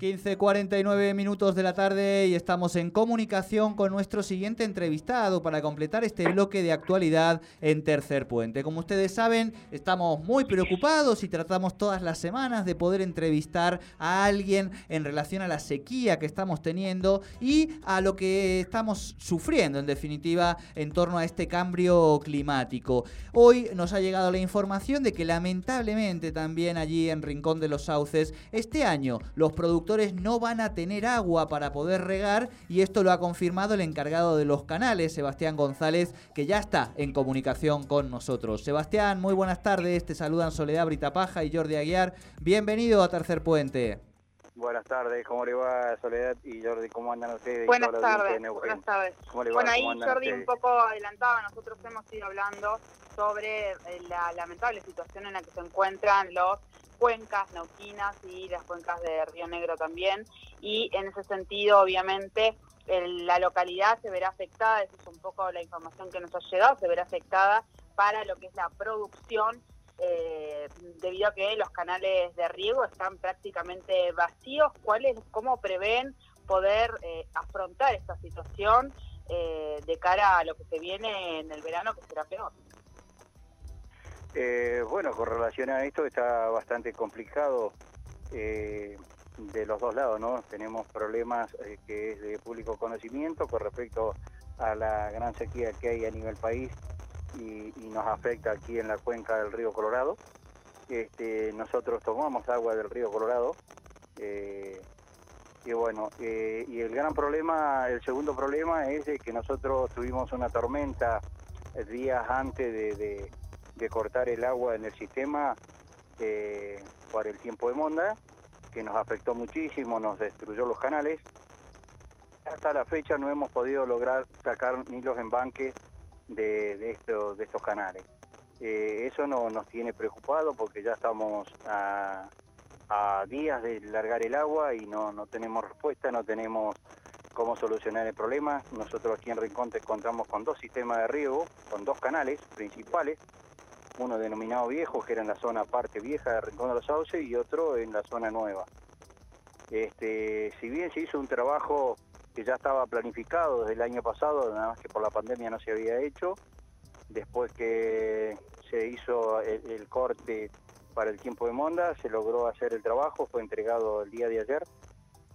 15.49 minutos de la tarde y estamos en comunicación con nuestro siguiente entrevistado para completar este bloque de actualidad en Tercer Puente. Como ustedes saben, estamos muy preocupados y tratamos todas las semanas de poder entrevistar a alguien en relación a la sequía que estamos teniendo y a lo que estamos sufriendo en definitiva en torno a este cambio climático. Hoy nos ha llegado la información de que lamentablemente también allí en Rincón de los Sauces, este año los productos no van a tener agua para poder regar y esto lo ha confirmado el encargado de los canales, Sebastián González, que ya está en comunicación con nosotros. Sebastián, muy buenas tardes, te saludan Soledad Britapaja y Jordi Aguiar. Bienvenido a Tercer Puente. Buenas tardes, ¿cómo le va Soledad y Jordi? ¿Cómo andan ustedes? Buenas tardes, buenas tardes. bueno, ahí Jordi un poco adelantaba, nosotros hemos ido hablando sobre eh, la lamentable situación en la que se encuentran los cuencas nauquinas y las cuencas de Río Negro también. Y en ese sentido, obviamente, la localidad se verá afectada, esa es un poco la información que nos ha llegado, se verá afectada para lo que es la producción, eh, debido a que los canales de riego están prácticamente vacíos. ¿Cuáles, ¿Cómo prevén poder eh, afrontar esta situación eh, de cara a lo que se viene en el verano, que será peor? Eh, bueno, con relación a esto está bastante complicado eh, de los dos lados, ¿no? Tenemos problemas eh, que es de público conocimiento con respecto a la gran sequía que hay a nivel país y, nos afecta aquí en la cuenca del río Colorado. Este, nosotros tomamos agua del río Colorado y bueno, y el gran problema, el segundo problema es que nosotros tuvimos una tormenta días antes de cortar el agua en el sistema eh, por el tiempo de monda, que nos afectó muchísimo, nos destruyó los canales. Hasta la fecha no hemos podido lograr sacar ni los embanques de, de, de estos canales. Eh, eso no, nos tiene preocupado porque ya estamos a, días de largar el agua y no, no tenemos respuesta, no tenemos cómo solucionar el problema. Nosotros aquí en Rincón contamos con dos sistemas de riego, con dos canales principales, uno denominado viejo, que era en la zona parte vieja de Rincón de los Sauces, y otro en la zona nueva. Este, si bien se hizo un trabajo que ya estaba planificado desde el año pasado, nada más que por la pandemia no se había hecho, después que se hizo el, corte para el tiempo de monda, se logró hacer el trabajo, fue entregado el día de ayer,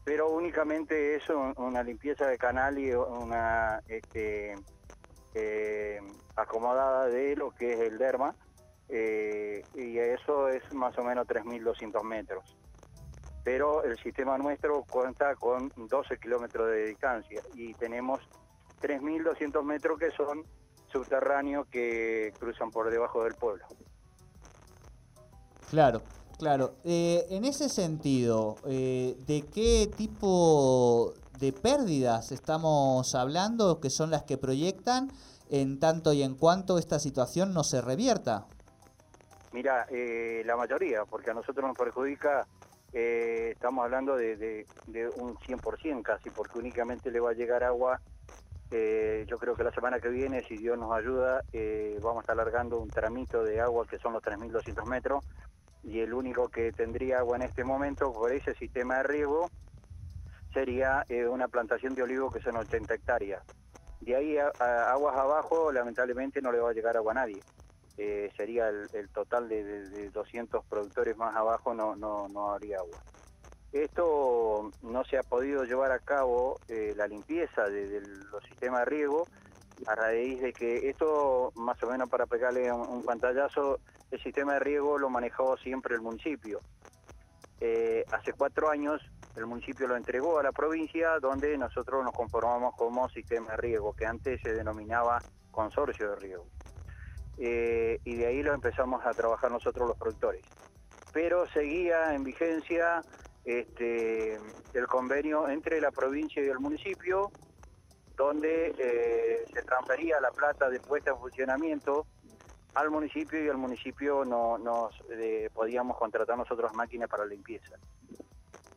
pero únicamente eso, una limpieza de canal y una este, eh, acomodada de lo que es el derma, eh, y eso es más o menos 3.200 metros. Pero el sistema nuestro cuenta con 12 kilómetros de distancia y tenemos 3.200 metros que son subterráneos que cruzan por debajo del pueblo. Claro, claro. Eh, en ese sentido, eh, ¿de qué tipo de pérdidas estamos hablando que son las que proyectan en tanto y en cuanto esta situación no se revierta? Mira, eh, la mayoría, porque a nosotros nos perjudica, eh, estamos hablando de, un 100% casi, porque únicamente le va a llegar agua. Eh, yo creo que la semana que viene, si Dios nos ayuda, vamos a estar largando un tramito de agua que son los 3.200 metros y el único que tendría agua en este momento por ese sistema de riego sería una plantación de olivo que son 80 hectáreas. De ahí aguas abajo, lamentablemente no le va a llegar agua a nadie. Eh, sería el, total de, 200 productores más abajo, no, no, no habría agua. Esto no se ha podido llevar a cabo eh, la limpieza de, los sistemas de riego a raíz de que esto, más o menos para pegarle un, pantallazo, el sistema de riego lo manejaba siempre el municipio. Eh, hace cuatro años el municipio lo entregó a la provincia donde nosotros nos conformamos como sistema de riego, que antes se denominaba consorcio de riego. Eh, y de ahí lo empezamos a trabajar nosotros los productores. Pero seguía en vigencia este, el convenio entre la provincia y el municipio, donde eh, se transfería la plata de puesta en funcionamiento al municipio y el municipio no, nos eh, podíamos contratar nosotros máquinas para limpieza.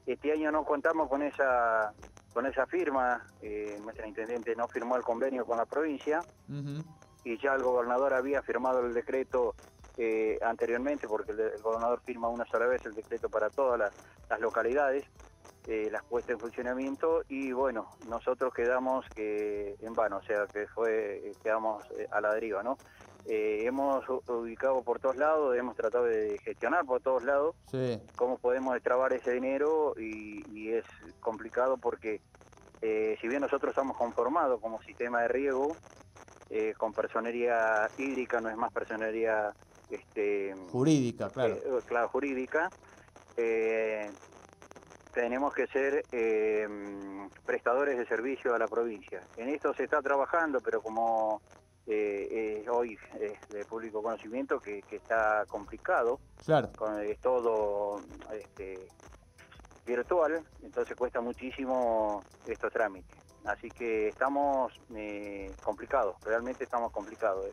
Este año no contamos con esa con esa firma, nuestra intendente no firmó el convenio con la provincia, y ya el gobernador había firmado el decreto eh, anteriormente, porque el, gobernador firma una sola vez el decreto para todas las, localidades. eh, las puestas en funcionamiento y bueno, nosotros quedamos en vano, o sea que fue quedamos a la deriva, ¿no? hemos ubicado por todos lados, hemos tratado de gestionar por todos lados cómo podemos destrabar ese dinero y, es complicado porque si bien nosotros estamos conformados como sistema de riego, con personería hídrica, no es más personería este, jurídica, claro. Eh, claro, jurídica, eh, tenemos que ser eh, prestadores de servicio a la provincia. En esto se está trabajando, pero como hoy es de público conocimiento que, está complicado, claro. es todo este, virtual, entonces cuesta muchísimo estos trámites. Así que estamos complicados, realmente estamos complicados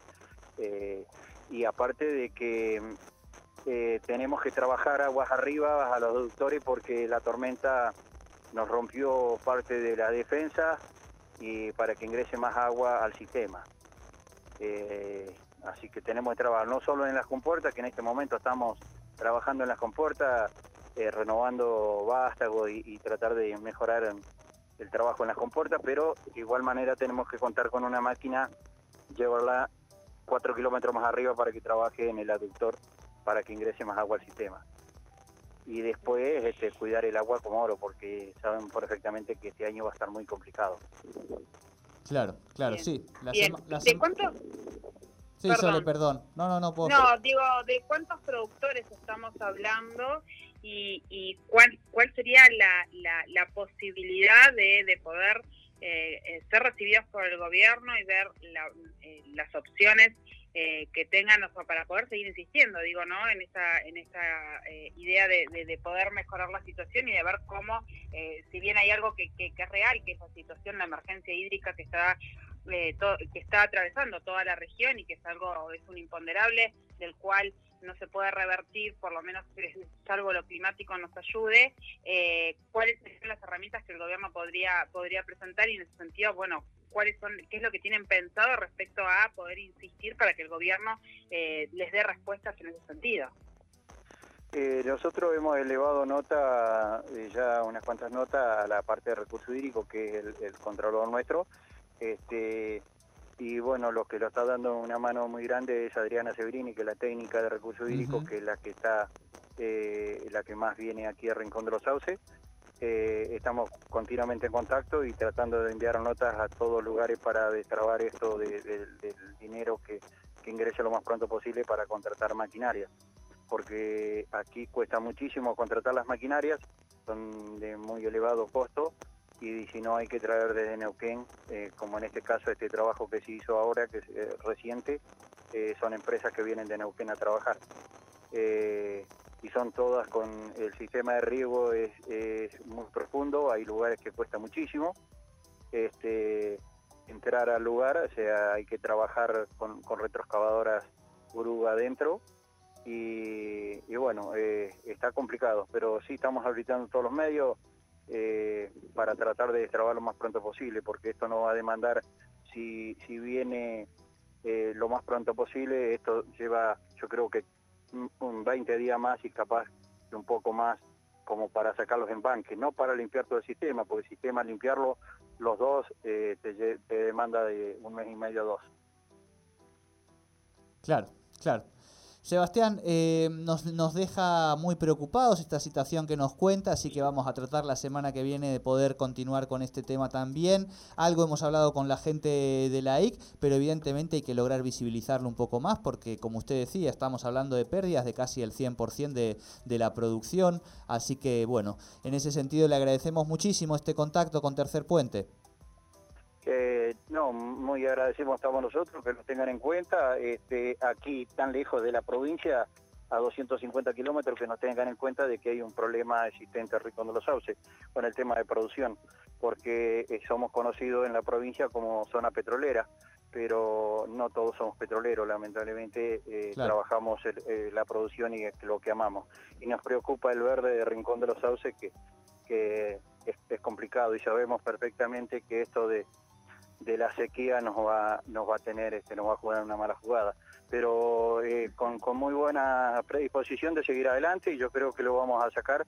y aparte de que eh, tenemos que trabajar aguas arriba a los doctores porque la tormenta nos rompió parte de la defensa y para que ingrese más agua al sistema. Eh, así que tenemos que trabajar no solo en las compuertas, que en este momento estamos trabajando en las compuertas, eh, renovando vástago y, y, tratar de mejorar el trabajo en las compuertas, pero de igual manera tenemos que contar con una máquina, llevarla cuatro kilómetros más arriba para que trabaje en el aductor para que ingrese más agua al sistema. Y después este, cuidar el agua como oro, porque saben perfectamente que este año va a estar muy complicado. Claro, claro, sí. ¿De cuántos? Sí, perdón. perdón. No, no, no puedo. No, digo, ¿de cuántos productores estamos hablando y, y cuál, cuál sería la, la, posibilidad de, de poder eh, eh, ser recibidos por el gobierno y ver eh, las opciones que tengan para poder seguir insistiendo, digo, ¿no? En esta, en esta idea de, poder mejorar la situación y de ver cómo, si bien hay algo que, que, es real, que es la situación, la emergencia hídrica que está que está atravesando toda la región y que es algo, es un imponderable del cual no se puede revertir, por lo menos salvo lo climático nos ayude, eh, cuáles son las herramientas que el gobierno podría, podría presentar y en ese sentido, bueno, cuáles son, qué es lo que tienen pensado respecto a poder insistir para que el gobierno eh, les dé respuestas en ese sentido. Eh, nosotros hemos elevado nota, ya unas cuantas notas a la parte de recurso hídrico, que es el controlador nuestro. Este, y bueno, lo que lo está dando una mano muy grande es Adriana Severini, que es la técnica de recursos hídricos, que es la que está, eh, la que más viene aquí a Rincón de los Sauces. Eh, estamos continuamente en contacto y tratando de enviar notas a todos lugares para destrabar esto del dinero que, que ingrese lo más pronto posible para contratar maquinarias, porque aquí cuesta muchísimo contratar las maquinarias, son de muy elevado costo y si no hay que traer desde Neuquén, eh, como en este caso este trabajo que se hizo ahora, que es eh, reciente, eh, son empresas que vienen de Neuquén a trabajar. y son todas con el sistema de riego es, muy profundo, hay lugares que cuesta muchísimo. Este, entrar al lugar, o sea, hay que trabajar con, con retroexcavadoras Uruga adentro y, y bueno, está complicado, pero sí estamos habilitando todos los medios, eh, para tratar de destrabar lo más pronto posible, porque esto no va a demandar, si, si viene eh, lo más pronto posible, esto lleva yo creo que un 20 días más y capaz un poco más como para sacar los embanques, no para limpiar todo el sistema, porque el sistema limpiarlo los dos eh, te, te demanda de un mes y medio o dos. Claro, claro. Sebastián, eh, nos, nos, deja muy preocupados esta situación que nos cuenta, así que vamos a tratar la semana que viene de poder continuar con este tema también. Algo hemos hablado con la gente de la IC, pero evidentemente hay que lograr visibilizarlo un poco más porque, como usted decía, estamos hablando de pérdidas de casi el 100% de, de la producción. Así que, bueno, en ese sentido le agradecemos muchísimo este contacto con Tercer Puente. Eh, no, muy agradecemos estamos nosotros que nos tengan en cuenta. Este, aquí tan lejos de la provincia, a 250 kilómetros, que nos tengan en cuenta de que hay un problema existente en de los Sauces con el tema de producción, porque eh, somos conocidos en la provincia como zona petrolera, pero no todos somos petroleros, lamentablemente eh, trabajamos la producción y es lo que amamos. Y nos preocupa el verde de Rincón de los Sauces, que, que es complicado y sabemos perfectamente que esto de de la sequía nos va, nos va a tener, este, nos va a jugar una mala jugada. Pero eh, con, muy buena predisposición de seguir adelante y yo creo que lo vamos a sacar.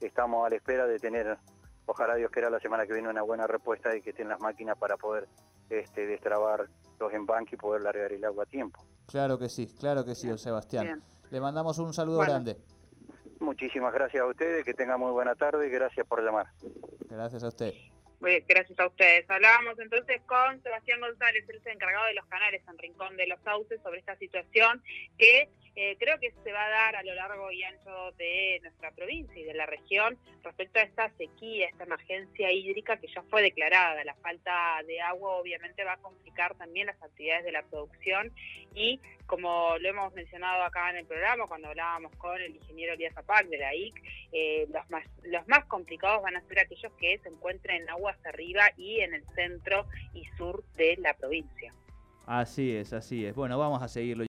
Estamos a la espera de tener ojalá Dios quiera la semana que viene una buena respuesta y que estén las máquinas para poder este, destrabar los embanques y poder largar el agua a tiempo. Claro que sí, claro que sí, Sebastián. Le mandamos un saludo grande. Muchísimas gracias a ustedes, que tengan muy buena tarde y gracias por llamar. Gracias a usted. Gracias a ustedes. Hablábamos entonces con Sebastián González, el encargado de los canales en Rincón de los Sauces, sobre esta situación que eh, creo que se va a dar a lo largo y ancho de nuestra provincia y de la región respecto a esta sequía, esta emergencia hídrica que ya fue declarada. La falta de agua obviamente va a complicar también las actividades de la producción y como lo hemos mencionado acá en el programa cuando hablábamos con el ingeniero Elías Zapac de la IC, eh, los, más, los más complicados van a ser aquellos que se encuentren en aguas arriba y en el centro y sur de la provincia. Así es, así es. Bueno, vamos a seguirlo.